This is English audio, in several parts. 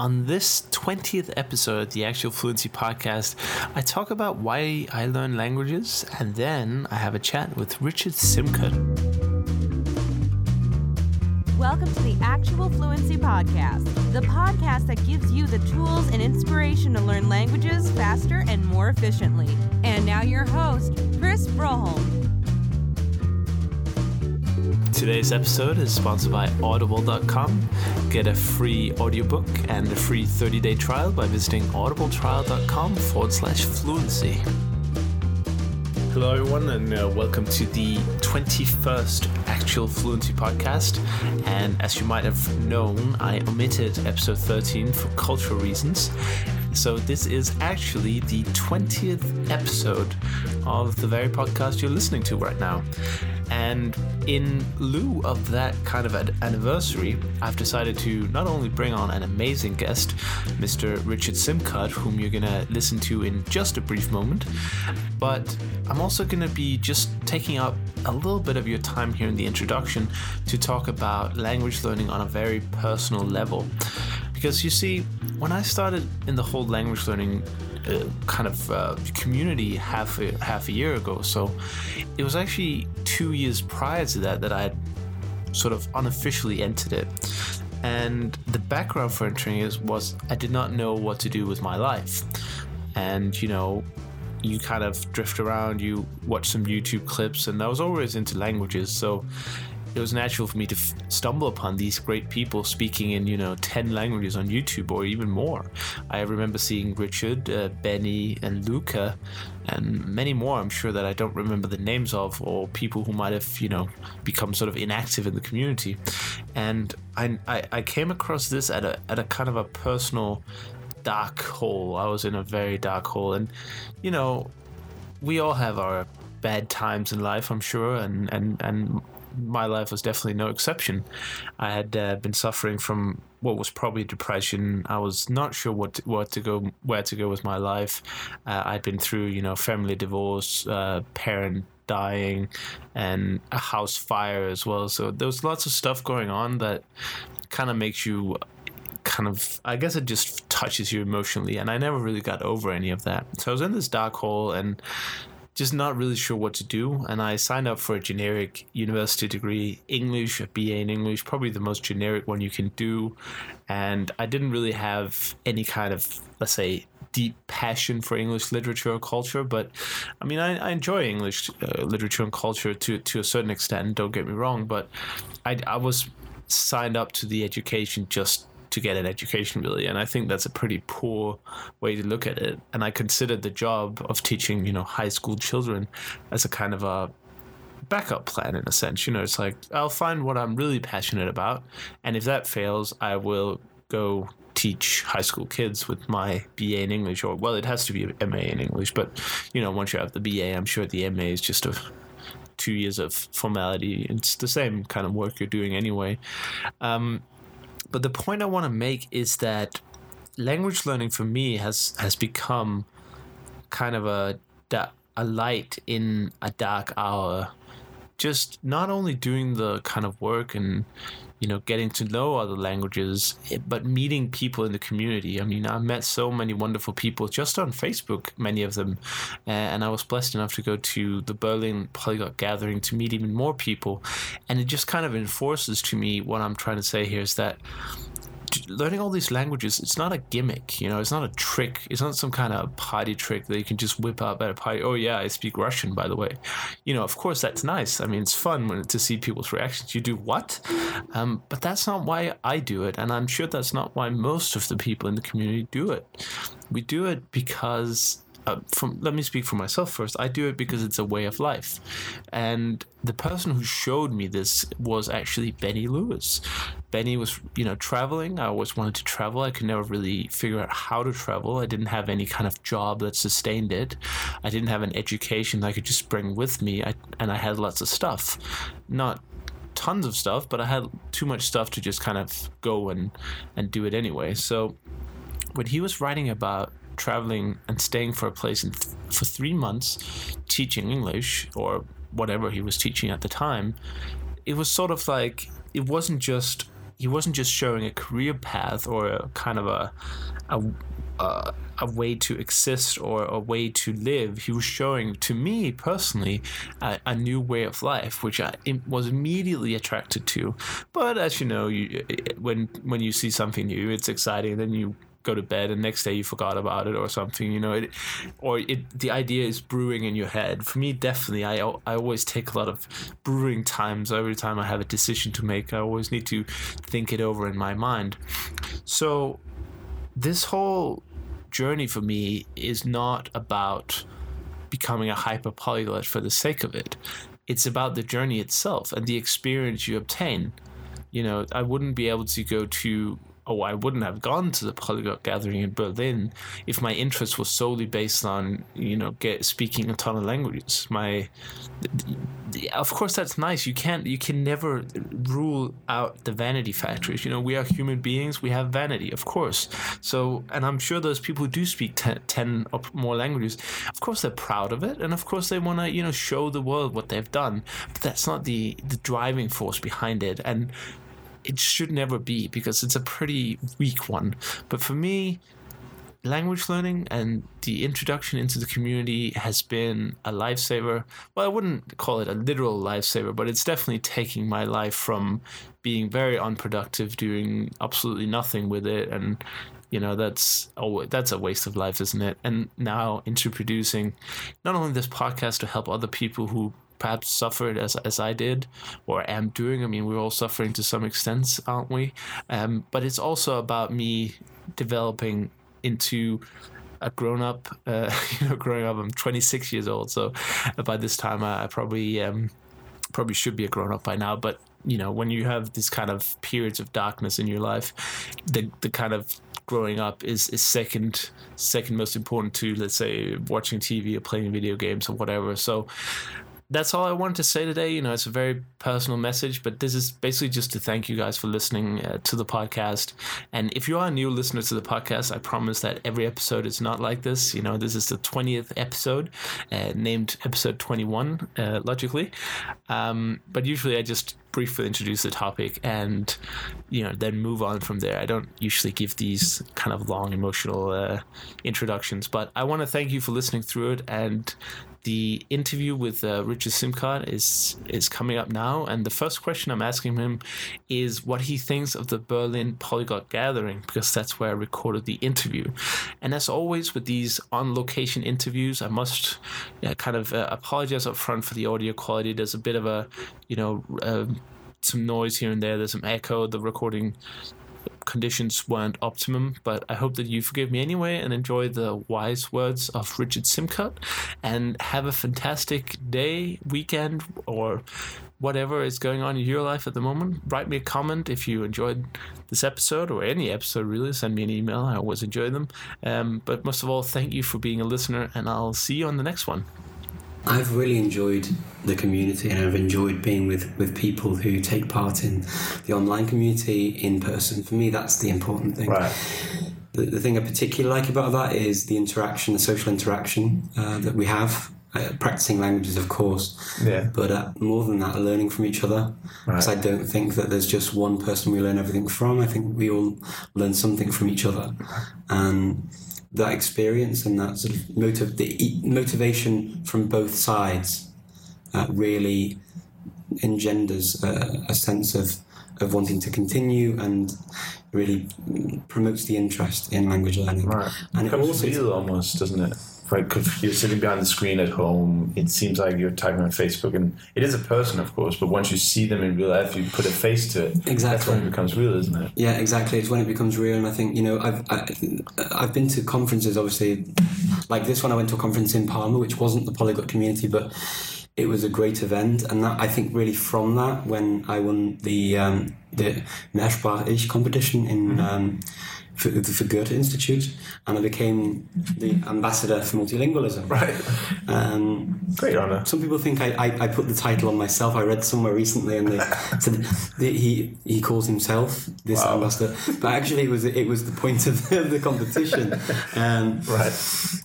On this 20th episode of the Actual Fluency Podcast, I talk about why I learn languages, and then I have a chat with Richard Simcott. Welcome to the Actual Fluency Podcast, the podcast that gives you the tools and inspiration to learn languages faster and more efficiently. And now, your host, Chris Broholm. Today's episode is sponsored by Audible.com. Get a free audiobook and a free 30 day trial by visiting audibletrial.com forward slash fluency. Hello, everyone, and uh, welcome to the 21st Actual Fluency Podcast. And as you might have known, I omitted episode 13 for cultural reasons. So, this is actually the 20th episode of the very podcast you're listening to right now. And in lieu of that kind of an anniversary, I've decided to not only bring on an amazing guest, Mr. Richard Simcott, whom you're going to listen to in just a brief moment, but I'm also going to be just taking up a little bit of your time here in the introduction to talk about language learning on a very personal level. Because you see, when I started in the whole language learning kind of uh, community half a, half a year ago. So it was actually two years prior to that that I had sort of unofficially entered it. And the background for entering it was I did not know what to do with my life. And, you know, you kind of drift around, you watch some YouTube clips, and I was always into languages. So it was natural for me to f- stumble upon these great people speaking in you know 10 languages on youtube or even more. I remember seeing richard uh, benny and luca and many more i'm sure that i don't remember the names of or people who might have you know become sort of inactive in the community. And i i, I came across this at a at a kind of a personal dark hole. I was in a very dark hole. And you know we all have our bad times in life i'm sure and and and my life was definitely no exception. I had uh, been suffering from what was probably depression. I was not sure what to, what to go, where to go with my life. Uh, I'd been through, you know, family divorce, uh, parent dying, and a house fire as well. So there was lots of stuff going on that kind of makes you kind of I guess it just touches you emotionally and I never really got over any of that. So I was in this dark hole and just not really sure what to do. And I signed up for a generic university degree, English, a BA in English, probably the most generic one you can do. And I didn't really have any kind of, let's say, deep passion for English literature or culture. But I mean, I, I enjoy English uh, literature and culture to, to a certain extent, don't get me wrong. But I, I was signed up to the education just to get an education really. And i think that's a pretty poor way to look at it. And i consider the job of teaching you know high school children as a kind of a backup plan in a sense. You know it's like i'll find what i'm really passionate about. And if that fails i will go teach high school kids with my BA in English, or well, it has to be MA in English, but you know, once you have the BA, I'm sure the MA is just a two years of formality. It's the same kind of work you're doing anyway. Um, but the point I want to make is that language learning for me has has become kind of a a light in a dark hour. Just not only doing the kind of work and you know getting to know other languages, eh, but meeting people in the community. I mean, I met so many wonderful people just on Facebook, many of them, and I was blessed enough to go to the Berlin Polyglot Gathering to meet even more people, and it just kind of enforces to me what I'm trying to say here is that learning all these languages, it's not a gimmick, you know, it's not a trick. It's not some kind of party trick that you can just whip up at a party. Oh, yeah, I speak Russian, by the way. You know, of course, that's nice. I mean, it's fun when, to see people's reactions. You do what? Um, but that's not why I do it. And I'm sure that's not why most of the people in the community do it. We do it because uh, from let me speak for myself first. I do it because it's a way of life, and the person who showed me this was actually Benny Lewis. Benny was, you know, traveling. I always wanted to travel. I could never really figure out how to travel. I didn't have any kind of job that sustained it. I didn't have an education that I could just bring with me. I, and I had lots of stuff, not tons of stuff, but I had too much stuff to just kind of go and and do it anyway. So when he was writing about traveling and staying for a place th- for three months, teaching English or whatever he was teaching at the time, it was sort of like it wasn't just he wasn't just showing a career path or a kind of a a, a, a way to exist or a way to live. He was showing to me personally a, a new way of life, which I was immediately attracted to. But as you know, you, when when you see something new, it's exciting. Then you go to bed and next day you forgot about it or something you know it or it the idea is brewing in your head. For me definitely i i always take a lot of brewing times. Every time i have a decision to make i always need to think it over in my mind. So this whole journey for me is not about becoming a hyper polyglot for the sake of it. It's about the journey itself and the experience you obtain. You know i wouldn't be able to go to oh, I wouldn't have gone to the polyglot gathering in Berlin if my interest was solely based on, you know, get speaking a ton of languages. My, of course, that's nice. You can't, you can never rule out the vanity factors. You know, we are human beings. We have vanity, of course. So, and I'm sure those people who do speak ten, 10 or more languages, of course, they're proud of it, and of course, they want to, you know, show the world what they've done. But that's not the the driving force behind it. And it should never be because it's a pretty weak one. But for me, language learning and the introduction into the community has been a lifesaver. Well, I wouldn't call it a literal lifesaver, but it's definitely taking my life from being very unproductive, doing absolutely nothing with it, and you know that's oh that's a waste of life, isn't it? And now into producing not only this podcast to help other people who perhaps suffered as, as I did or am doing. I mean, we're all suffering to some extent, aren't we? Um, but it's also about me developing into a grown up. Uh, you know, growing up, I'm 26 years old, so by this time I, I probably um, probably should be a grown up by now. But you know, when you have these kind of periods of darkness in your life, the the kind of growing up is, is second second most important to let's say watching TV or playing video games or whatever. So that's all I wanted to say today. You know, it's a very personal message, but this is basically just to thank you guys for listening uh, to the podcast. And if you are a new listener to the podcast, I promise that every episode is not like this. You know, this is the 20th episode, uh, named episode 21, uh, logically. Um, but usually I just briefly introduce the topic and you know then move on from there i don't usually give these kind of long emotional uh, introductions but i want to thank you for listening through it and the interview with uh, Richard Simcott is is coming up now, and the first question I'm asking him is what he thinks of the Berlin Polyglot Gathering because that's where I recorded the interview. And as always with these on location interviews, I must yeah, kind of uh, apologize up front for the audio quality. There's a bit of a you know. Uh, some noise here and there. There's some echo. The recording conditions weren't optimum, but I hope that you forgive me anyway and enjoy the wise words of Richard Simcott and have a fantastic day, weekend, or whatever is going on in your life at the moment. Write me a comment if you enjoyed this episode or any episode, really. Send me an email. I always enjoy them. Um, but most of all, thank you for being a listener, and I'll see you on the next one. I've really enjoyed the community and I've enjoyed being with, with people who take part in the online community in person. For me, that's the important thing. Right. The, the thing I particularly like about that is the interaction, the social interaction uh, that we have. Uh, practicing languages, of course, Yeah. but uh, more than that, learning from each other. Because I don't think that there's just one person we learn everything from. I think we all learn something from each other, and that experience and that sort of motive, the motivation from both sides, uh, really engenders a, a sense of of wanting to continue and really promotes the interest in language learning. Right. And it becomes also real almost, doesn't it? Right, because you're sitting behind the screen at home, it seems like you're typing on Facebook, and it is a person, of course. But once you see them in real life, you put a face to it. Exactly, That's when it becomes real, isn't it? Yeah, exactly. It's when it becomes real, and I think you know I've I, I've been to conferences, obviously, like this one. I went to a conference in Parma, which wasn't the polyglot community, but it was a great event, and that I think really from that when I won the um, the Mehrsprachig competition in. Um, for the for Goethe Institute, and I became the ambassador for multilingualism. Right. Um, Great honor. some people think I, I, I put the title on myself. I read somewhere recently, and they said that he he calls himself this Wow. ambassador, but actually it was it was the point of the, the competition. Um, Right.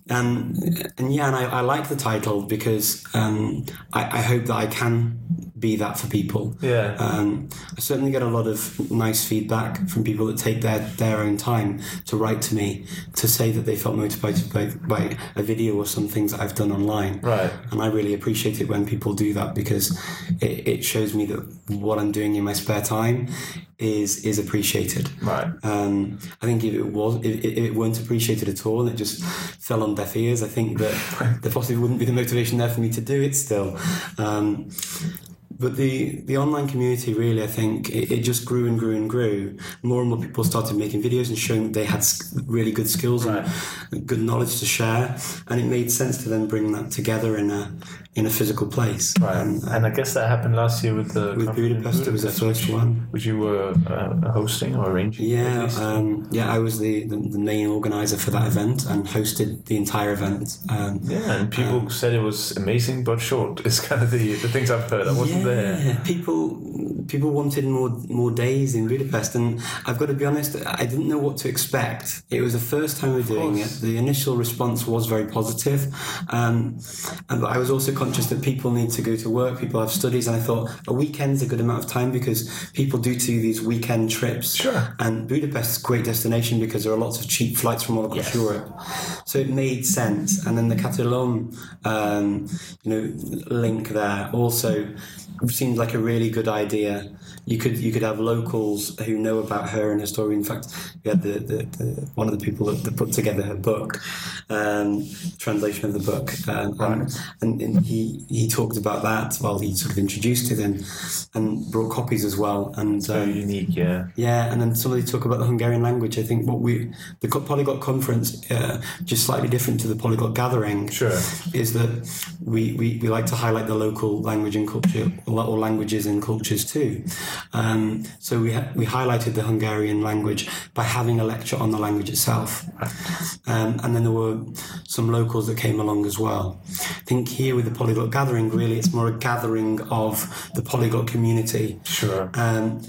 and and yeah, and I, I like the title because um, I, I hope that I can be that for people. Yeah. Um, I certainly get a lot of nice feedback from people that take their, their own time to write to me to say that they felt motivated by, by a video or some things that I've done online. Right. And I really appreciate it when people do that because it, it shows me that what I'm doing in my spare time is is appreciated. Right. Um, I think if it was if, if it weren't appreciated at all and it just fell on deaf ears, I think that there possibly wouldn't be the motivation there for me to do it still. Um, but the, the online community really, I think, it, it, just grew and grew and grew. More and more people started making videos and showing they had really good skills right. and good knowledge to share, and it made sense to then bring that together in a in a physical place. Right, and, and I guess that happened last year with the with Budapest. It was the first one, which you were uh, hosting or arranging. Yeah, um, yeah, I was the, the, the, main organizer for that event and hosted the entire event. Um, yeah, and people um, said it was amazing but short. It's kind of the the things I've heard. I wasn't yeah, there. People people wanted more more days in Budapest, and I've got to be honest, I didn't know what to expect. It was the first time we were doing it. The initial response was very positive, um, and but I was also conscious that people need to go to work, people have studies, and I thought a weekend's a good amount of time because people do do these weekend trips. Sure. And Budapest is a great destination because there are lots of cheap flights from all across yes. Europe. So it made sense. And then the Kató Lomb, um, you know, link there also seemed like a really good idea you could you could have locals who know about her and her story. In fact, we had the, the, the one of the people that, that, put together her book, um, translation of the book, um, and, and, and, he he talked about that while he sort of introduced it and and brought copies as well. And um, unique, yeah, yeah. And then somebody talk about the Hungarian language. I think what we the Polyglot conference, uh, just slightly different to the Polyglot gathering, sure, is that we, we, we like to highlight the local language and culture or languages and cultures too. Um, so we ha- we highlighted the Hungarian language by having a lecture on the language itself, um, and then there were some locals that came along as well. I think here with the Polyglot Gathering, really, it's more a gathering of the polyglot community. Sure. Um,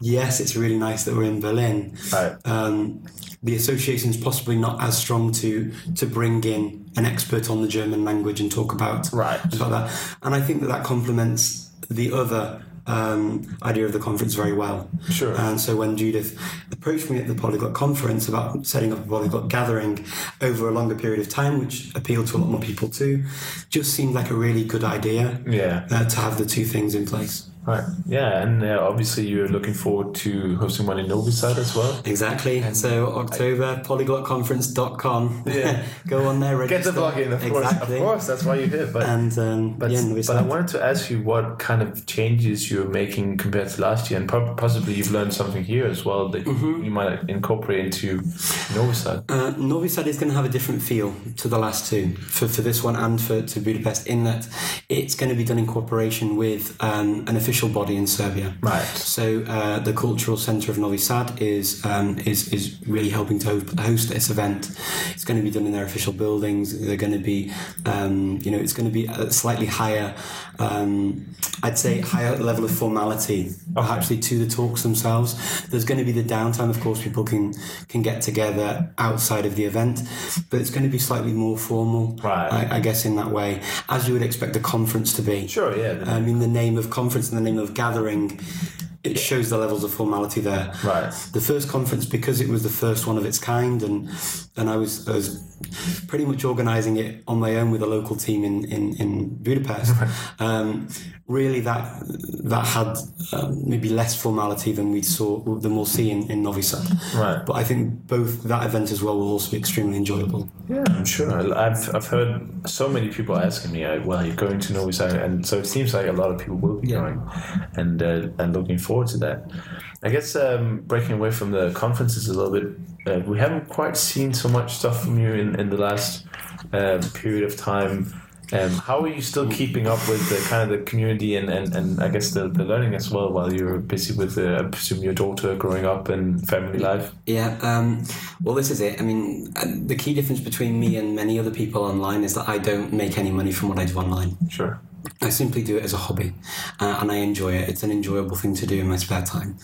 yes, it's really nice that we're in Berlin. Right. Um, the association is possibly not as strong to to bring in an expert on the German language and talk about right about that. And I think that that complements the other um, idea of the conference very well. Sure. And so when Judith approached me at the Polyglot conference about setting up a Polyglot gathering over a longer period of time, which appealed to a lot more people too, just seemed like a really good idea. Yeah. Uh, to have the two things in place. Right. Yeah, and uh, obviously you're looking forward to hosting one in Novi Sad as well. Exactly. And so October, polyglotconference.com. Yeah. Go on there, register. Get the plug in, of exactly. course. Of course, that's why you're here. But, and um, but, yeah, but I wanted to ask you what kind of changes you're making compared to last year, and possibly you've learned something here as well that mm-hmm. you might incorporate into Novi Sad. Uh, Novi Sad is going to have a different feel to the last two, for, for this one and for to Budapest, in that it's going to be done in cooperation with um, an official official body in Serbia. Right. So uh, the cultural centre of Novi Sad is um, is is really helping to host this event. It's going to be done in their official buildings. They're going to be, um, you know, it's going to be a slightly higher, um, I'd say, higher level of formality, okay. to the talks themselves. There's going to be the downtime. Of course, people can can get together outside of the event, but it's going to be slightly more formal. Right. I, I guess in that way, as you would expect a conference to be. Sure. Yeah. I mean, the name of conference and the of gathering it shows the levels of formality there. Right. The first conference, because it was the first one of its kind, and and I was I was pretty much organising it on my own with a local team in in, in Budapest. Um, really, that that had um, maybe less formality than we saw than we'll see in, in Novi Sad. Right. But I think both that event as well will also be extremely enjoyable. Yeah, I'm sure. I've I've heard so many people asking me, uh, "Well, you're going to Novi Sad," and so it seems like a lot of people will be yeah. going, and uh, and looking forward forward to that. I guess um, breaking away from the conferences a little bit, uh, we haven't quite seen so much stuff from you in, in the last um, period of time. Um, how are you still keeping up with the kind of the community and, and, and I guess the, the learning as well while you're busy with, uh, I presume, your daughter growing up and family life? Yeah, um, well, this is it. I mean, uh, the key difference between me and many other people online is that I don't make any money from what I do online. Sure I simply do it as a hobby, uh, and I enjoy it. It's an enjoyable thing to do in my spare time.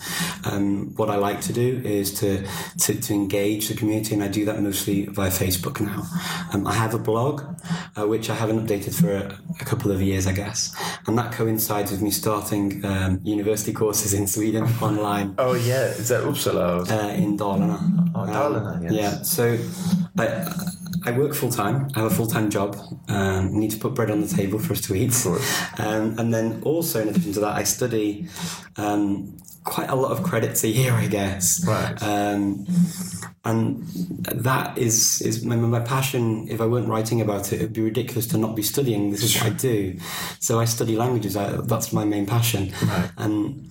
Um, what I like to do is to, to, to engage the community, and I do that mostly via Facebook now. Um, I have a blog, uh, which I haven't updated for a, a, couple of years, I guess, and that coincides with me starting um, university courses in Sweden online. Oh yeah, is that Uppsala? Uh, in Dalarna. Oh, Dalarna, yes. Yeah, so I, I work full time. I have a full time job. Um, need to put bread on the table for us to eat. Um, and then also, in addition to that, I study um, quite a lot of credits a year, I guess. Right. Um, and that is is my, my passion. If I weren't writing about it, it'd be ridiculous to not be studying. This is what I do. So I study languages. I, that's my main passion. Right. And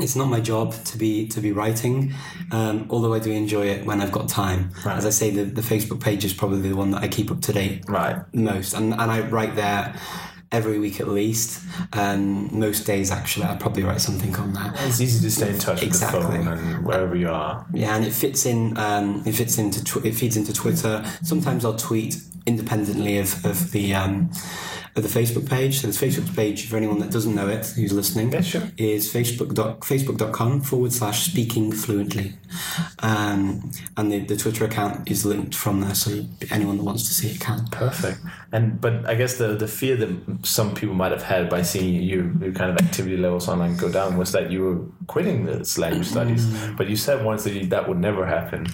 it's not my job to be to be writing, um, although I do enjoy it when I've got time. Right. As I say, the, the Facebook page is probably the one that I keep up to date Right. most, and and I write there every week at least. Um, most days, actually, I probably write something on that. It's easy to stay in touch Exactly. with the phone and wherever you are. Yeah, and it fits in. Um, it fits into. Tw- it feeds into Twitter. Sometimes I'll tweet independently of of the. Um, the Facebook page. So the Facebook page, for anyone that doesn't know it, who's listening, Yeah, sure. is facebook dot, facebook.com forward slash speaking fluently. Um, and the, the Twitter account is linked from there, so anyone that wants to see it can. Perfect. And but I guess the the fear that some people might have had by seeing you your kind of activity levels online go down was that you were quitting this language studies. But you said once that you, that would never happen.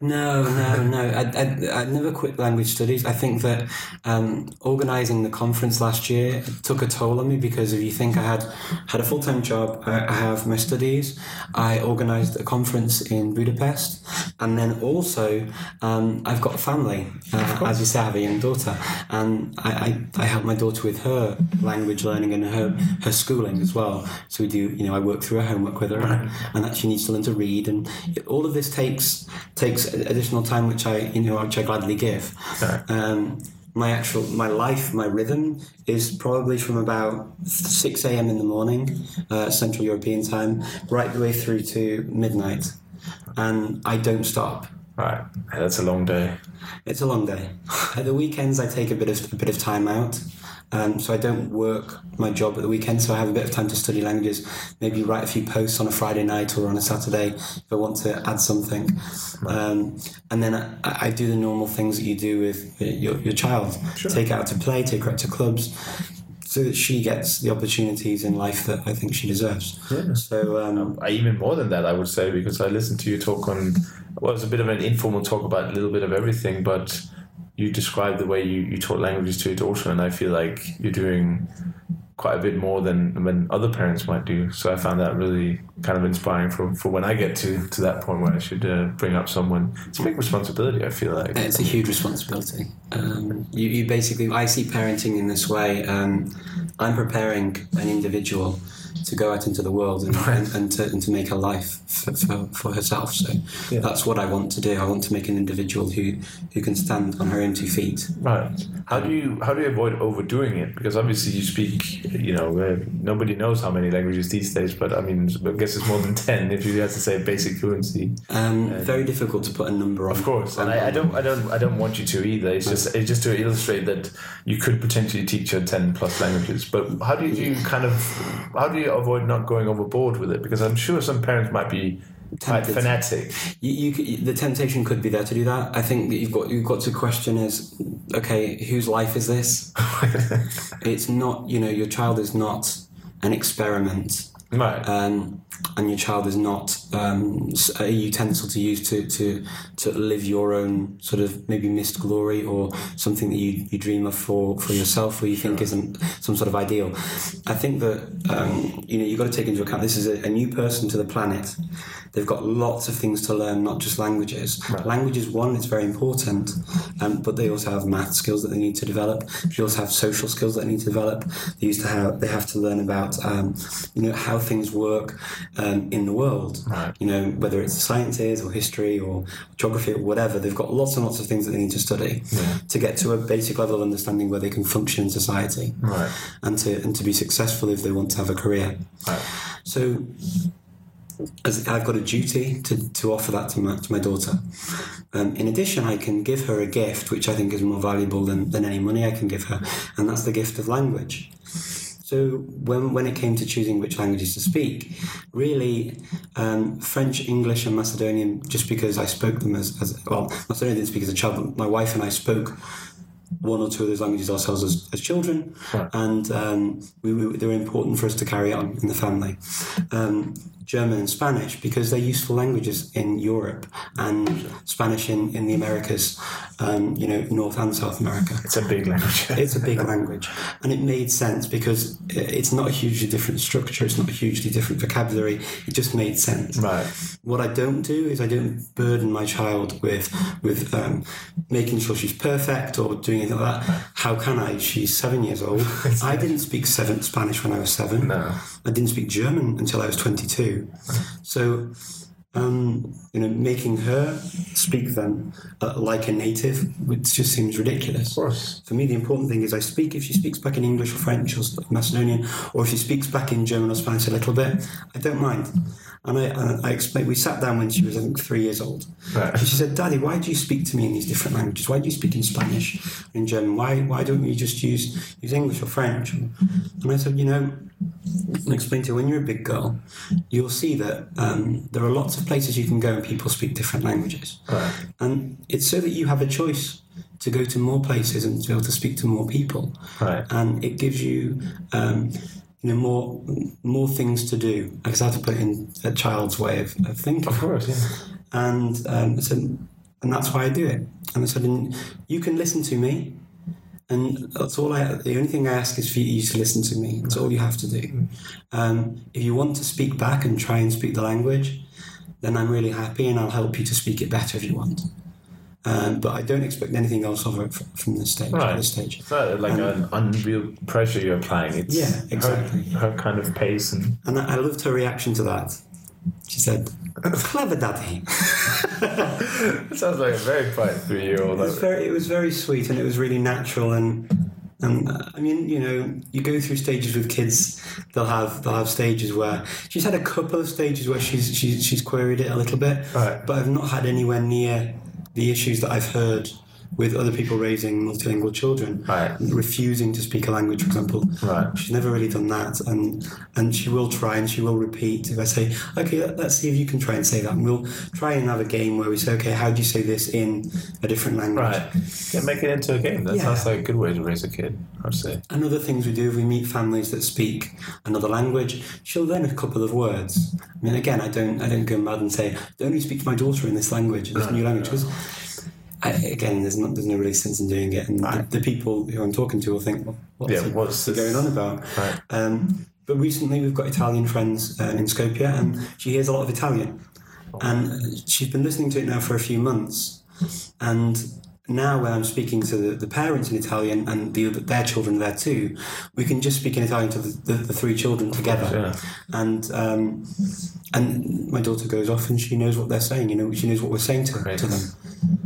No, no, no. I, I, I never quit language studies. I think that um, organising the conference last year it took a toll on me because if you think I had had a full time job, I, I have my studies. I organised a conference in Budapest, and then also um, I've got a family. Uh, as you say, I have a young daughter, and I, I, I help my daughter with her language learning and her her schooling as well. So we do, you know, I work through her homework with her, and, and that she needs to learn to read, and all of this takes takes additional time, which I you know which I gladly give. Um, my actual my life, my rhythm is probably from about six a.m. in the morning, uh, Central European time, right the way through to midnight, and I don't stop. Right. That's a long day. It's a long day. At the weekends, I take a bit of a bit of time out, um, so I don't work my job at the weekend. So I have a bit of time to study languages. Maybe write a few posts on a Friday night or on a Saturday if I want to add something. Um, and then I, I do the normal things that you do with your, your child. Take out to play, take her out to clubs. So that she gets the opportunities in life that I think she deserves. So um, I, even more than that, I would say, because I listened to you talk on, well, it was a bit of an informal talk about a little bit of everything, but you described the way you, you taught languages to your daughter, and I feel like you're doing quite a bit more than than other parents might do. So I found that really kind of inspiring for, for when I get to, to that point where I should uh, bring up someone. It's a big responsibility, I feel like. It's a huge responsibility. Um, you, you basically, I see parenting in this way. Um, I'm preparing an individual to go out into the world and, and, and, to, and to make a life for, for, for herself. So Yeah. that's what I want to do. I want to make an individual who, who can stand on her own two feet. Right. How do you how do you avoid overdoing it? Because obviously you speak, you know, uh, nobody knows how many languages these days, but I mean, I guess it's more than ten if you have to say basic fluency. Um, very difficult to put a number on. Of course, and I, I don't, I don't, I don't want you to either. It's just, it's just to illustrate that you could potentially teach her ten plus languages. But how do you kind of, how do you avoid not going overboard with it? Because I'm sure some parents might be quite fanatic. You, you, the temptation could be there to do that. I think that you've got you've got to question is okay, whose life is this? it's not you know your child is not an experiment, Right. um, and your child is not um, a utensil to use to, to to live your own sort of maybe missed glory or something that you, you dream of for, for yourself or you think isn't some sort of ideal. I think that um, you know you've got to take into account this is a, a new person to the planet. They've got lots of things to learn, not just languages. Language is one; it's very important, um, but they also have math skills that they need to develop. They also have social skills that they need to develop. They used to have they have to learn about um, you know how things work um, in the world. Right. You know whether it's sciences or history or geography or whatever. They've got lots and lots of things that they need to study to get to a basic level of understanding where they can function in society Right. and to and to be successful if they want to have a career. Right. So, as I've got a duty to, to offer that to my to my daughter. Um, in addition, I can give her a gift, which I think is more valuable than, than any money I can give her, and that's the gift of language. So when when it came to choosing which languages to speak, really um, French, English, and Macedonian, just because I spoke them as, as well, Macedonian didn't speak as a child, but my wife and I spoke one or two of those languages ourselves as, as children, Right. and um, we, we, they were important for us to carry on in the family. Um, German and Spanish because they're useful languages in Europe and Spanish in, in the Americas, um, you know, North and South America. It's a big language. it's a big language. And it made sense because it's not a hugely different structure, it's not a hugely different vocabulary. It just made sense. Right. What I don't do is I don't burden my child with with um, making sure she's perfect or doing anything like that. How can I? She's seven years old. I didn't speak seven, Spanish when I was seven. No. I didn't speak German until I was 22. So, um, you know, making her speak them uh, like a native, which just seems ridiculous. Of course. For me, the important thing is I speak. If she speaks back in English or French or Macedonian, or if she speaks back in German or Spanish a little bit, I don't mind. And I, I, I explained. We sat down when she was, I think, three years old. Right. And she said, "Daddy, why do you speak to me in these different languages? Why do you speak in Spanish, or in German? Why, why don't you just use use English or French?" And I said, "You know." And explain to her when you're a big girl, you'll see that um, there are lots of places you can go and people speak different languages. Right. And it's so that you have a choice to go to more places and to be able to speak to more people. Right. And it gives you, um, you know, more more things to do. I guess I have to put it in a child's way of, of thinking. Of course, yeah. And um, I said, and that's why I do it. And I said, you can listen to me. And that's all I. The only thing I ask is for you to listen to me. That's all you have to do. Um, if you want to speak back and try and speak the language, then I'm really happy, and I'll help you to speak it better if you want. Um, but I don't expect anything else of it from this stage. Right. this stage, not like an unreal pressure you're applying. It's Yeah, her- exactly. Her, kind of pace and and I I loved her reaction to that. She said, "Clever, daddy." it sounds like a very bright three year old. It was very, it was very sweet, and it was really natural. And and uh, I mean, you know, you go through stages with kids. They'll have they'll have stages where she's had a couple of stages where she's she's she's queried it a little bit, Right. but I've not had anywhere near the issues that I've heard with other people raising multilingual children, Right. refusing to speak a language, for example. Right. She's never really done that, and and she will try and she will repeat. If I say, okay, let, let's see if you can try and say that, and we'll try and have a game where we say, okay, how do you say this in a different language? Right. Yeah, make it into a game. That Yeah. sounds like a good way to raise a kid, I'd say. And other things we do, if we meet families that speak another language, she'll learn a couple of words. I mean, again, I don't, I don't go mad and say, "Don't only speak to my daughter in this language, this new language," because I, again, there's not, there's no really sense in doing it, and the, the people who I'm talking to will think, well, "What's, Yeah, he- what's going on about?" Right. Um, but recently, we've got Italian friends uh, in Skopje, and she hears a lot of Italian, and she's been listening to it now for a few months, and now when I'm speaking to the, the parents in Italian and the, their children there too, we can just speak in Italian to the, the, the three children together, yeah. and um, and my daughter goes off and she knows what they're saying. You know, she knows what we're saying to, Right. to them.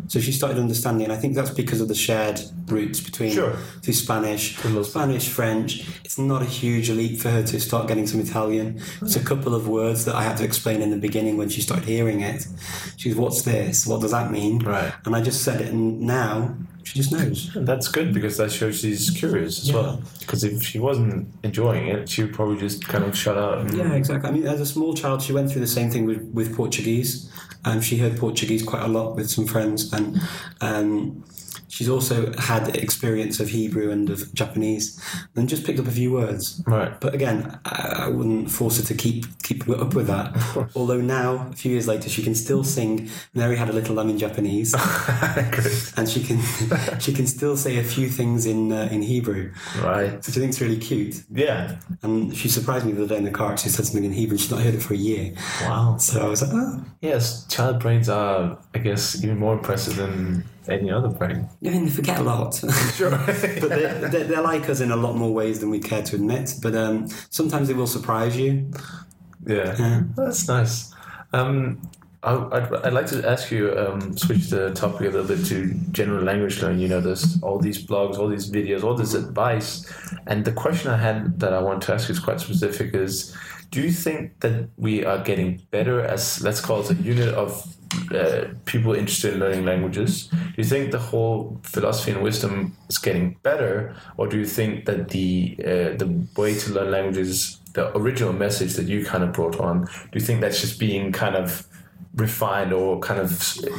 So she started understanding. and I think that's because of the shared roots between Sure. Spanish, Spanish, French. It's not a huge leap for her to start getting some Italian. It's a couple of words that I had to explain in the beginning when she started hearing it. She goes, "What's this? What does that mean?" Right. And I just said it, and now she just knows. And that's good because that shows she's curious as Yeah. well. Because if she wasn't enjoying it, she would probably just kind of shut up. And, Yeah, exactly. I mean, as a small child, she went through the same thing with, with Portuguese. Um, she heard Portuguese quite a lot with some friends, and um, she's also had experience of Hebrew and of Japanese, and just picked up a few words. Right. But again, I, I wouldn't force her to keep keep up with that. Although now, a few years later, she can still sing "Mary Had a Little Lamb" in Japanese, and she can she can still say a few things in uh, in Hebrew, Right. which I think is really cute. Yeah. And she surprised me the other day in the car. She said something in Hebrew. She's not heard it for a year. Wow. So I was like, oh. Yes, child brains are, I guess, even more impressive than any other brain. I mean, they forget a lot. Sure. but they're, they're, they're like us in a lot more ways than we care to admit. But um, sometimes they will surprise you. yeah. Yeah. That's nice. Um, I, I'd, I'd like to ask you, um, switch the topic a little bit to general language learning. You know, there's all these blogs, all these videos, all this advice. And the question I had that I want to ask you is quite specific is do you think that we are getting better as let's call it a unit of uh, people interested in learning languages? Do you think the whole philosophy and wisdom is getting better, or do you think that the uh, the way to learn languages, the original message that you kind of brought on, do you think that's just being kind of refined or kind of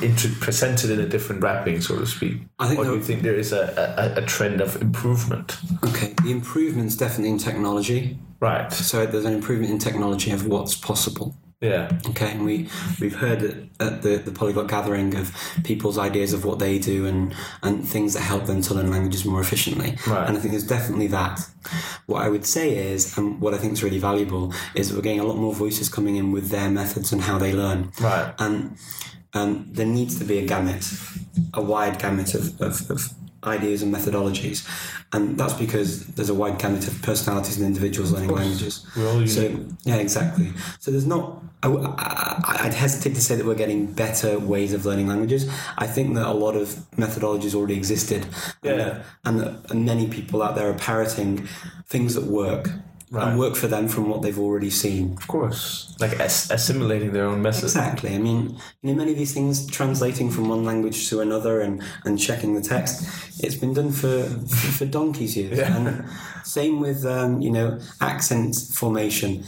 inter- presented in a different wrapping, so to speak? I think or do you think there is a, a, a trend of improvement? Okay, the improvement's definitely in technology. Right. So there's an improvement in technology of what's possible. Yeah. Okay, and we we've heard at, at the the polyglot gathering of people's ideas of what they do and and things that help them to learn languages more efficiently. Right. And I think there's definitely that. What I would say is, and what I think is really valuable, is that we're getting a lot more voices coming in with their methods and how they learn. Right. And um, there needs to be a gamut, a wide gamut of, of, of ideas and methodologies. And that's because there's a wide gamut of personalities and individuals learning languages. We're all So, yeah, exactly. So there's not, I, I'd hesitate to say that we're getting better ways of learning languages. I think that a lot of methodologies already existed. And Yeah. that, and that many people out there are parroting things that work. Right. And work for them from what they've already seen. Of course. Like as- assimilating their own message. Exactly. I mean, you know, many of these things translating from one language to another and, and checking the text, it's been done for for, for donkey's years. Yeah. And same with um, you know accent formation.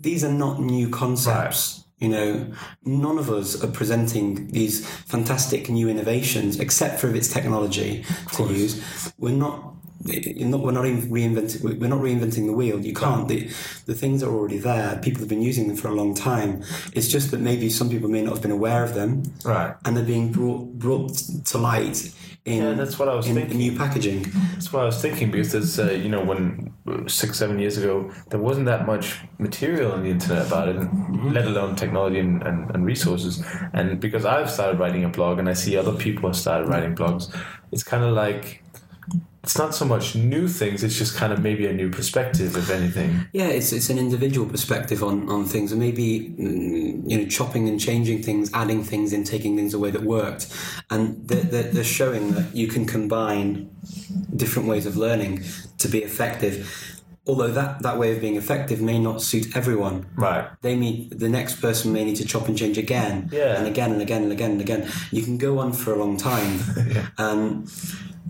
These are not new concepts. You know, none of us are presenting these fantastic new innovations, except for if it's technology to use. We're not. Not, we're not reinventing. We're not reinventing the wheel. You can't. The, the things are already there. People have been using them for a long time. It's just that maybe some people may not have been aware of them, Right. and they're being brought brought to light in Yeah, that's what I was in, thinking. new packaging. That's what I was thinking because there's, uh, you know, when uh, six, seven years ago, there wasn't that much material on the internet about it, Mm-hmm. let alone technology and, and, and resources. And because I've started writing a blog and I see other people have started writing blogs, it's kind of like it's not so much new things, it's just kind of maybe a new perspective, if anything. Yeah, it's it's an individual perspective on, on things, and maybe mm, you know chopping and changing things, adding things in, taking things away that worked, and they're, they're, they're showing that you can combine different ways of learning to be effective. Although that, that way of being effective may not suit everyone. Right. They may the next person may need to chop and change again, Yeah. and again and again and again and again. You can go on for a long time. Um,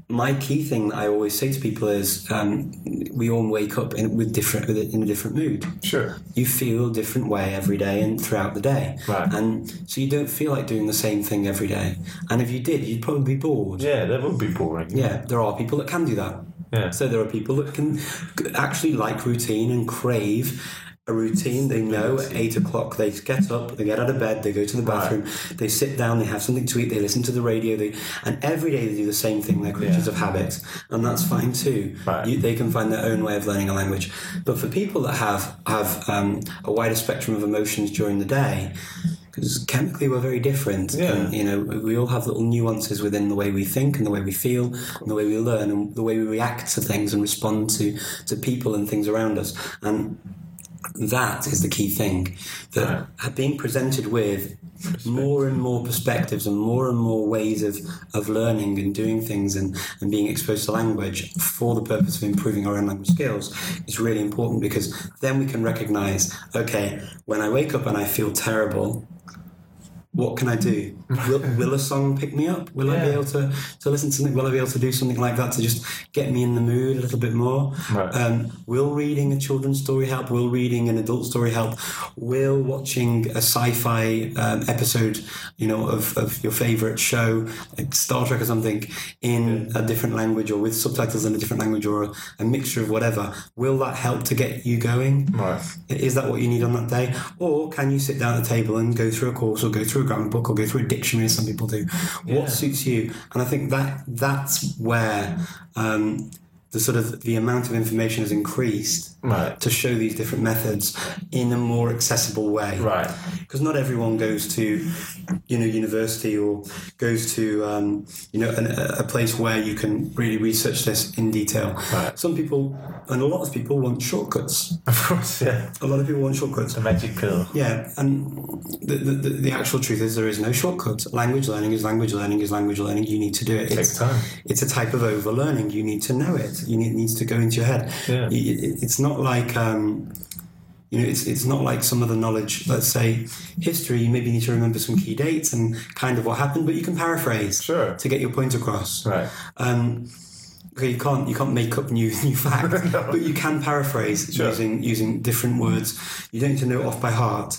my key thing that I always say to people is um, we all wake up in, with different with, in a different mood. Sure. You feel a different way every day and throughout the day, Right. and so you don't feel like doing the same thing every day. And if you did, you'd probably be bored. Yeah, that would be boring. Yeah, there are people that can do that. Yeah. So there are people that can actually like routine and crave a routine. They know at eight o'clock they get up, they get out of bed, they go to the bathroom, they sit down, they have something to eat, they listen to the radio, they, and every day they do the same thing. They're creatures Yeah. of habit, and that's fine too. Right. You, they can find their own way of learning a language. But for people that have have um, a wider spectrum of emotions during the day. Because chemically we're very different, Yeah. and you know we all have little nuances within the way we think and the way we feel and the way we learn and the way we react to things and respond to to people and things around us. And that is the key thing that being presented with more and more perspectives and more and more ways of, of learning and doing things and, and being exposed to language for the purpose of improving our own language skills is really important because then we can recognize okay when i wake up and i feel terrible what can I do? Will, will a song pick me up? Will I be able to, to listen to something? Will I be able to do something like that to just get me in the mood a little bit more? Right. Um, will reading a children's story help? Will reading an adult story help? Will watching a sci-fi um, episode, you know, of, of your favorite show, like Star Trek or something, in a different language or with subtitles in a different language or a, a mixture of whatever, will that help to get you going? Right. Is that what you need on that day? Or can you sit down at the table and go through a course or go through a grammar book or go through a dictionary as some people do? Yeah. What suits you? And I think that that's where um, the sort of the amount of information has increased Right. to show these different methods in a more accessible way. Right. Because not everyone goes to, you know, university or goes to, um, you know, an, a place where you can really research this in detail. Right. Some people, and a lot of people, want shortcuts. Of course, yeah. A lot of people want shortcuts. The magic pill. Yeah, and the, the, the, actual truth is there is no shortcut. Language learning is language learning is language learning. You need to do it. Takes It's, time. it's a type of overlearning. You need to know it. You need, it needs to go into your head. Yeah. It's not like, um, You know, it's it's not like some other knowledge. Let's say history. You maybe need to remember some key dates and kind of what happened, but you can paraphrase Sure. to get your point across. Right. Um, okay, you can't you can't make up new new facts, but you can paraphrase Sure. using using different words. You don't need to know it off by heart.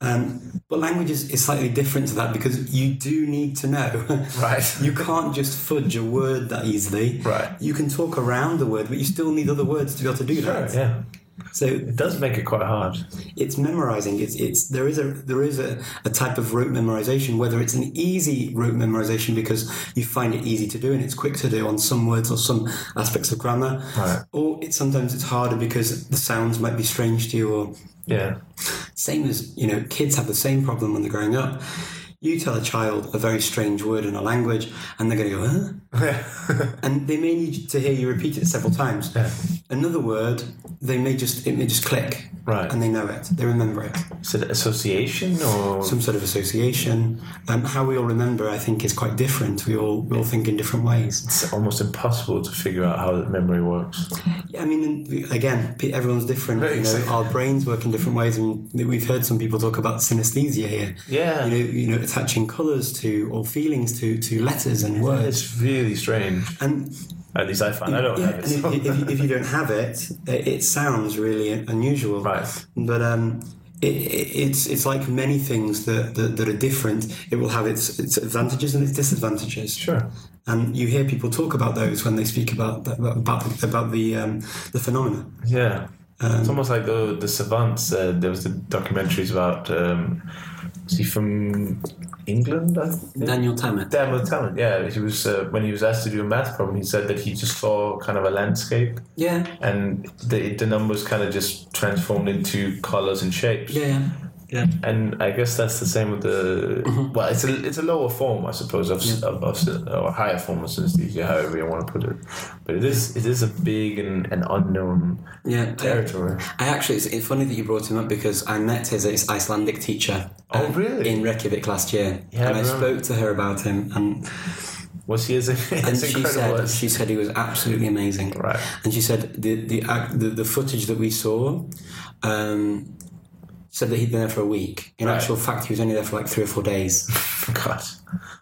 Um, but language is, is slightly different to that because you do need to know. Right. you can't just fudge a word that easily. Right. You can talk around the word, but you still need other words to be able to do that. Yeah. So It does make it quite hard. it's memorizing. It's it's there is a there is a, a type of rote memorization. Whether it's an easy rote memorization because you find it easy to do and it's quick to do on some words or some aspects of grammar, Right. or it's sometimes it's harder because the sounds might be strange to you. Or Yeah. same as you know, kids have the same problem when they're growing up. You tell a child a very strange word in a language, and they're going to go, huh? and they may need to hear you repeat it several times. Yeah. Another word, they may just it may just click, Right. and they know it, they remember it. Is it association or Some sort of association. Um, how we all remember, I think, is quite different. We all we all think in different ways. it's almost impossible to figure out how memory works? Yeah, I mean, again, everyone's different. Right, You know, exactly. our brains work in different ways, and we've heard some people talk about synesthesia here. Yeah. You know, you know, attaching colours to or feelings to to letters and words. It's really strange. And At least I find I don't yeah, have it. if, so- if, you, if you don't have it, it, it sounds really unusual. Right. But um, it, it, it's it's like many things that, that, that are different. It will have its its advantages and its disadvantages. Sure. And you hear people talk about those when they speak about the, about the, about the um, the phenomena. Yeah. It's almost like the the savants. Uh, there was the documentaries about. Um, is he from England? I think? Daniel Tammet. Daniel Tammet, yeah. He was uh, when he was asked to do a math problem. He said that he just saw kind of a landscape, Yeah. and the the numbers kind of just transformed into colors and shapes. Yeah. Yeah. Yeah. And I guess that's the same with the well, it's a it's a lower form, I suppose, of, of, of syn- or higher form of synesthesia, however you want to put it. But it is it is a big and, and unknown Yeah. territory. I actually, it's, it's funny that you brought him up because I met his, his Icelandic teacher. Oh, um, really? In Reykjavik last year, Yeah, and I I spoke to her about him, and Was he as, and she said she said he was absolutely amazing. Right. And she said the the act- the, the footage that we saw. Um, Said that he'd been there for a week. In Right. actual fact, he was only there for like three or four days, oh, God?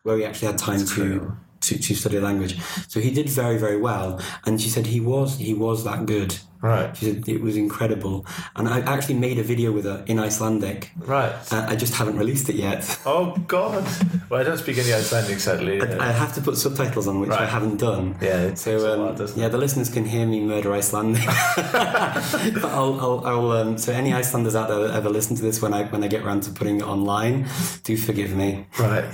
where he actually had time to, to to study language. So he did very very well. And she said he was he was that good. Right, She said it was incredible. And I actually made a video with her in Icelandic. right. Uh, I just haven't released it yet. Oh God! Well, I don't speak any Icelandic, sadly. I have to put subtitles on, which I haven't done. Yeah, So um, yeah, the listeners can hear me murder Icelandic. but I'll, I'll, I'll um, so any Icelanders out there that ever listen to this when I when I get around to putting it online, do forgive me. Right.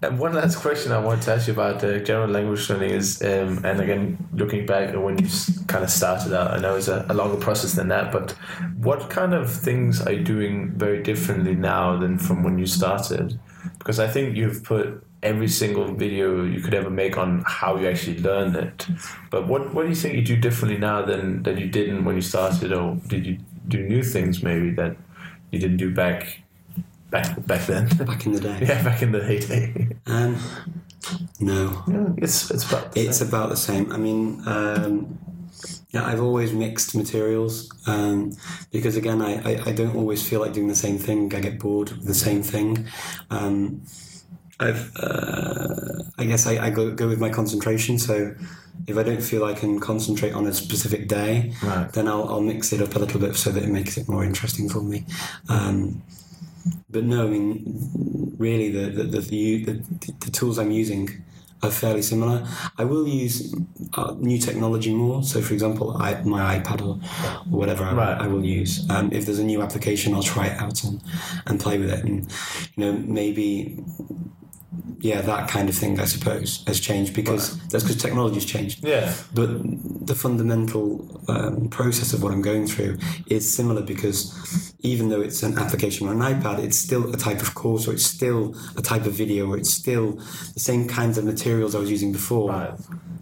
And one last question I want to ask you about uh, general language learning is, um, and again, looking back at when you kind of started out, I know it's a, a longer process than that, but what kind of things are you doing very differently now than from when you started? Because I think you've put every single video you could ever make on how you actually learn it. But what, what do you think you do differently now than, than you didn't when you started, or did you do new things maybe that you didn't do back back back then? Back in the day. Yeah, back in the heyday. Um, no, Yeah, it's it's about the it's same. about the same. I mean, um, yeah, I've always mixed materials um, because again, I, I, I don't always feel like doing the same thing. I get bored with the same thing. Um, I've, uh, I guess I, I go, go with my concentration. So if I don't feel I can concentrate on a specific day, Right. then I'll, I'll mix it up a little bit so that it makes it more interesting for me. Um, but no, I mean, really, the the, the, the, the, the tools I'm using are fairly similar. I will use uh, new technology more. So, for example, I, my iPad or, or whatever I, Right. I will use. Um, if there's a new application, I'll try it out and, and play with it. And, you know, maybe, yeah, that kind of thing, I suppose, has changed because that's because technology's changed. Yeah, But the fundamental um, process of what I'm going through is similar because even though it's an application on an iPad, it's still a type of course or it's still a type of video or it's still the same kinds of materials I was using before. right.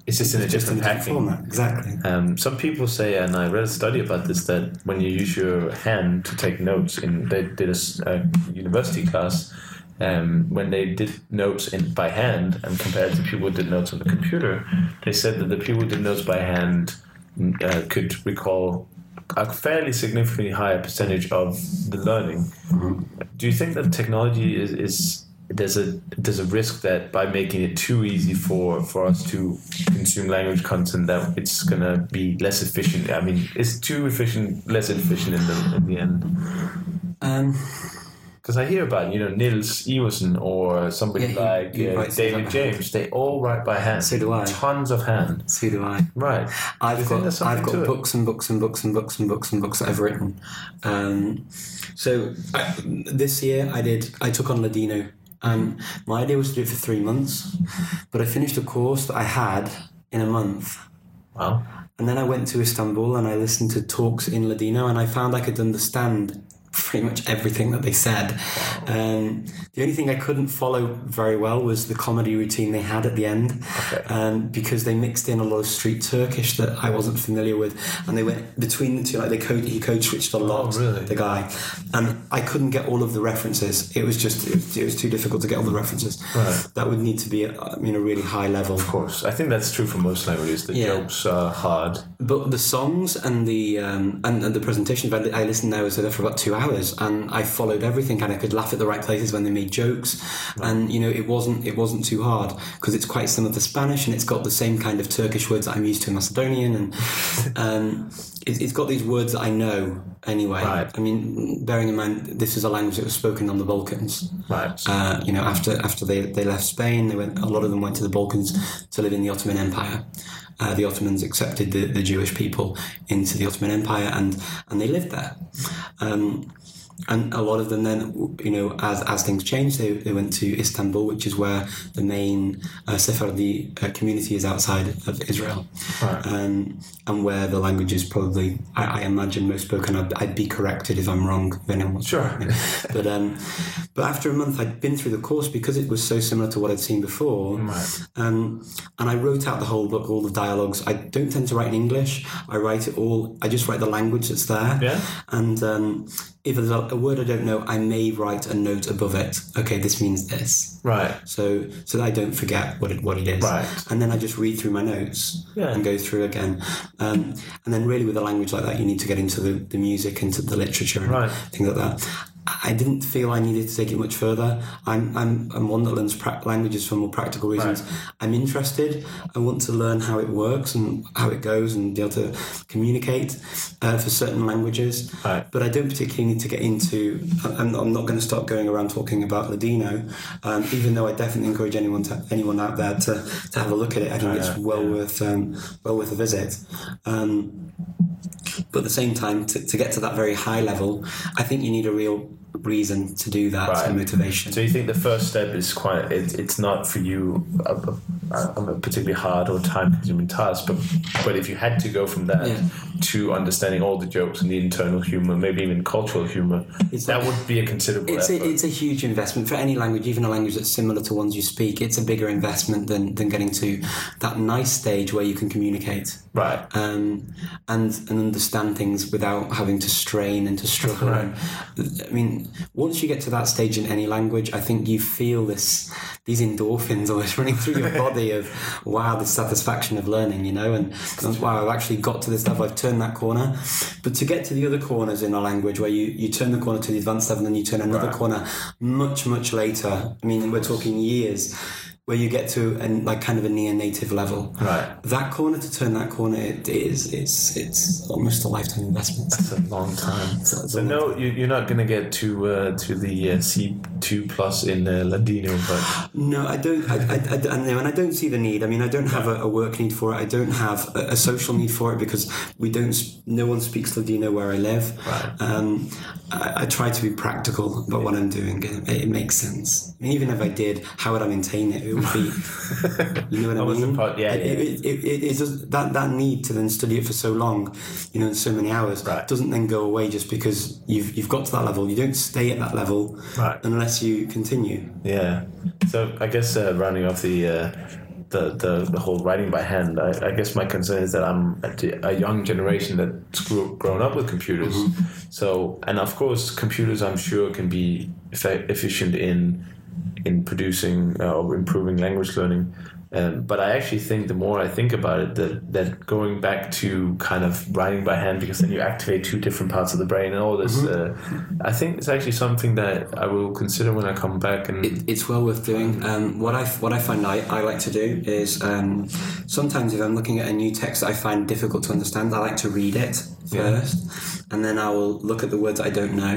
It's just in a It's just in different a different format. Exactly. Um, some people say, and I read a study about this, that when you use your hand to take notes, in they did a, a university class, um, when they did notes in by hand and compared to people who did notes on the computer, they said that the people who did notes by hand mm, uh, could recall a fairly significantly higher percentage of the learning. Mm-hmm. Do you think that technology is, is there's a there's a risk that by making it too easy for for us to consume language content that it's gonna be less efficient. I mean, it's too efficient less efficient in the in the end? Um, Because I hear about you know Nils Iversen or somebody Yeah, like he uh, David. James. They all write by hand. So do I. Tons of hand. so do I. Right. I've got I've got it? books and books and books and books and books and books that I've written. Um, so I, this year I did I took on Ladino. Um, my idea was to do it for three months, but I finished a course that I had in a month. Wow. And then I went to Istanbul and I listened to talks in Ladino and I found I could understand pretty much everything that they said. Um, the only thing I couldn't follow very well was the comedy routine they had at the end Okay. um, because they mixed in a lot of street Turkish that I wasn't familiar with and they went between the two, like they code, he code switched a lot, Oh, really? the guy. And I couldn't get all of the references. It was just, it was, it was too difficult to get all the references. Right. That would need to be, at, I mean, a really high level. Of course. I think that's true for most languages. The Yeah. jokes are hard. But the songs and the um, and, and the presentations, I, I listened there was there for about two hours, and I followed everything, and I could laugh at the right places when they made jokes, and you know it wasn't it wasn't too hard because it's quite similar to Spanish, and it's got the same kind of Turkish words that I'm used to in Macedonian, and um, it, it's got these words that I know anyway. Right. I mean, bearing in mind this is a language that was spoken on the Balkans. Right. Uh, you know, after after they, they left Spain, they went. A lot of them went to the Balkans to live in the Ottoman Empire. Uh, the Ottomans accepted the, the Jewish people into the Ottoman Empire, and and they lived there. Um, and a lot of them then, you know, as, as things changed, they, they went to Istanbul, which is where the main uh, Sephardi uh, community is outside of Israel, Right. um, and where the language is probably, I, I imagine, most spoken. I'd, I'd be corrected if I'm wrong. Wants to Sure. but um, but after a month, I'd been through the course because it was so similar to what I'd seen before. Right. Um, and I wrote out the whole book, all the dialogues. I don't tend to write in English. I write it all. I just write the language that's there. Yeah. And um, if there's a, word I don't know, I may write a note above it. Okay, this means this. Right. So so that I don't forget what it what it is. Right. And then I just read through my notes Yeah. and go through again. Um, and then really with a language like that, you need to get into the, the music, into the literature, and Right. things like that. I didn't feel I needed to take it much further. I'm, I'm, I'm one that learns pra- languages for more practical reasons. I'm interested. I want to learn how it works and how it goes and be able to communicate uh, for certain languages. Right. But I don't particularly need to get into. I'm, I'm not going to stop going around talking about Ladino, um, even though I definitely encourage anyone to, anyone out there to, to have a look at it. I think it's yeah, well yeah. worth um, well worth a visit. Um, but at the same time, to, to get to that very high level, I think you need a real reason to do that, Right. so motivation. So you think the first step is quite? It, it's not for you a, a, a particularly hard or time-consuming task, but but if you had to go from that Yeah. to understanding all the jokes and the internal humor, maybe even cultural humor, It's that like- would be a considerable It's effort. a, it's a huge investment for any language, even a language that's similar to ones you speak. It's a bigger investment than, than getting to that nice stage where you can communicate right. um, and and understand things without having to strain and to struggle. Right. I mean, once you get to that stage in any language, I think you feel this these endorphins almost running through your body of wow, the satisfaction of learning, you know, and, and wow, I've actually got to this level. I've turned that corner. But to get to the other corners in a language, where you you turn the corner to the advanced level, and then you turn another Right. corner much much later. I mean, we're talking years. Where you get to an, like kind of a near native level, Right. that corner to turn that corner it is it's it's almost a lifetime investment. It's a long time. So So a no, you, you're not going to get to uh, to the uh, C two plus in uh, Ladino, but no i don't I, I, I, I know and i don't see the need. I mean i don't have a, a work need for it. I don't have a, a social need for it because we don't no one speaks ladino where i live. Right. um, I, I try to be practical about what i'm doing. It, it makes sense Mean, even if i did how would i maintain it it would be you know what i What was the mean yeah, it, yeah. It, it, it, does, that that need to then study it for so long you know in so many hours Right. doesn't then go away just because you've you've got to that level you don't stay at that level Right. unless you continue yeah. So I guess uh, rounding off the. Uh, the, the, the whole writing by hand. I, I guess my concern is that I'm at a young generation that's grew, grown up with computers. So, and of course, computers I'm sure can be efficient in in producing uh, or improving language learning. Um, but I actually think the more I think about it, that that going back to kind of writing by hand because then you activate two different parts of the brain and all this. Uh, I think it's actually something that I will consider when I come back. And It, it's well worth doing. Um, what I what I find I, I like to do is um, sometimes if I'm looking at a new text that I find difficult to understand, I like to read it Yeah. first, and then I will look at the words I don't know.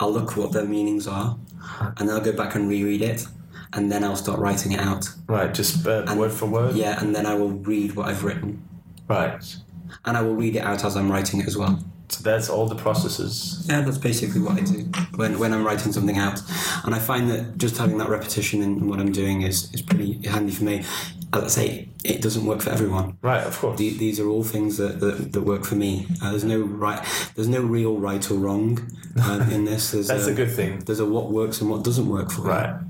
I'll look what their meanings are, and then I'll go back and reread it, and then I'll start writing it out. right, just uh, And- word for word. Yeah, and then I will read what I've written, Right. and I will read it out as I'm writing it as well. So that's all the processes. Yeah, that's basically what I do when, when I'm writing something out. And I find that just having that repetition in what I'm doing is, is pretty handy for me. As I say, it doesn't work for everyone. Right, of course. The- These are all things that, that, that work for me. Uh, there's no right, there's no real right or wrong uh, in this. There's That's a good thing. There's a what works and what doesn't work for me. Right.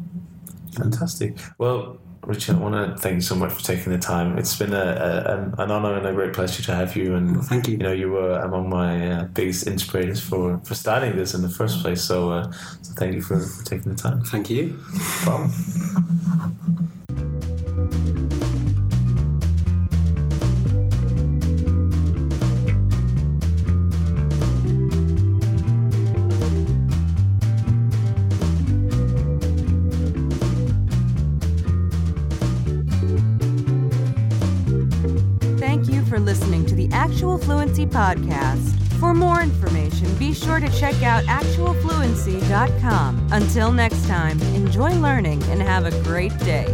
Fantastic. Well, Richard, I want to thank you so much for taking the time. It's been a, a an, honor and a great pleasure to have you. And Thank you. You know, you were among my uh, biggest inspirators for, for starting this in the first place. So, uh, so thank you for, for taking the time. Thank you. Problem. Podcast. For more information, be sure to check out actualfluency.com. Until next time, enjoy learning and have a great day.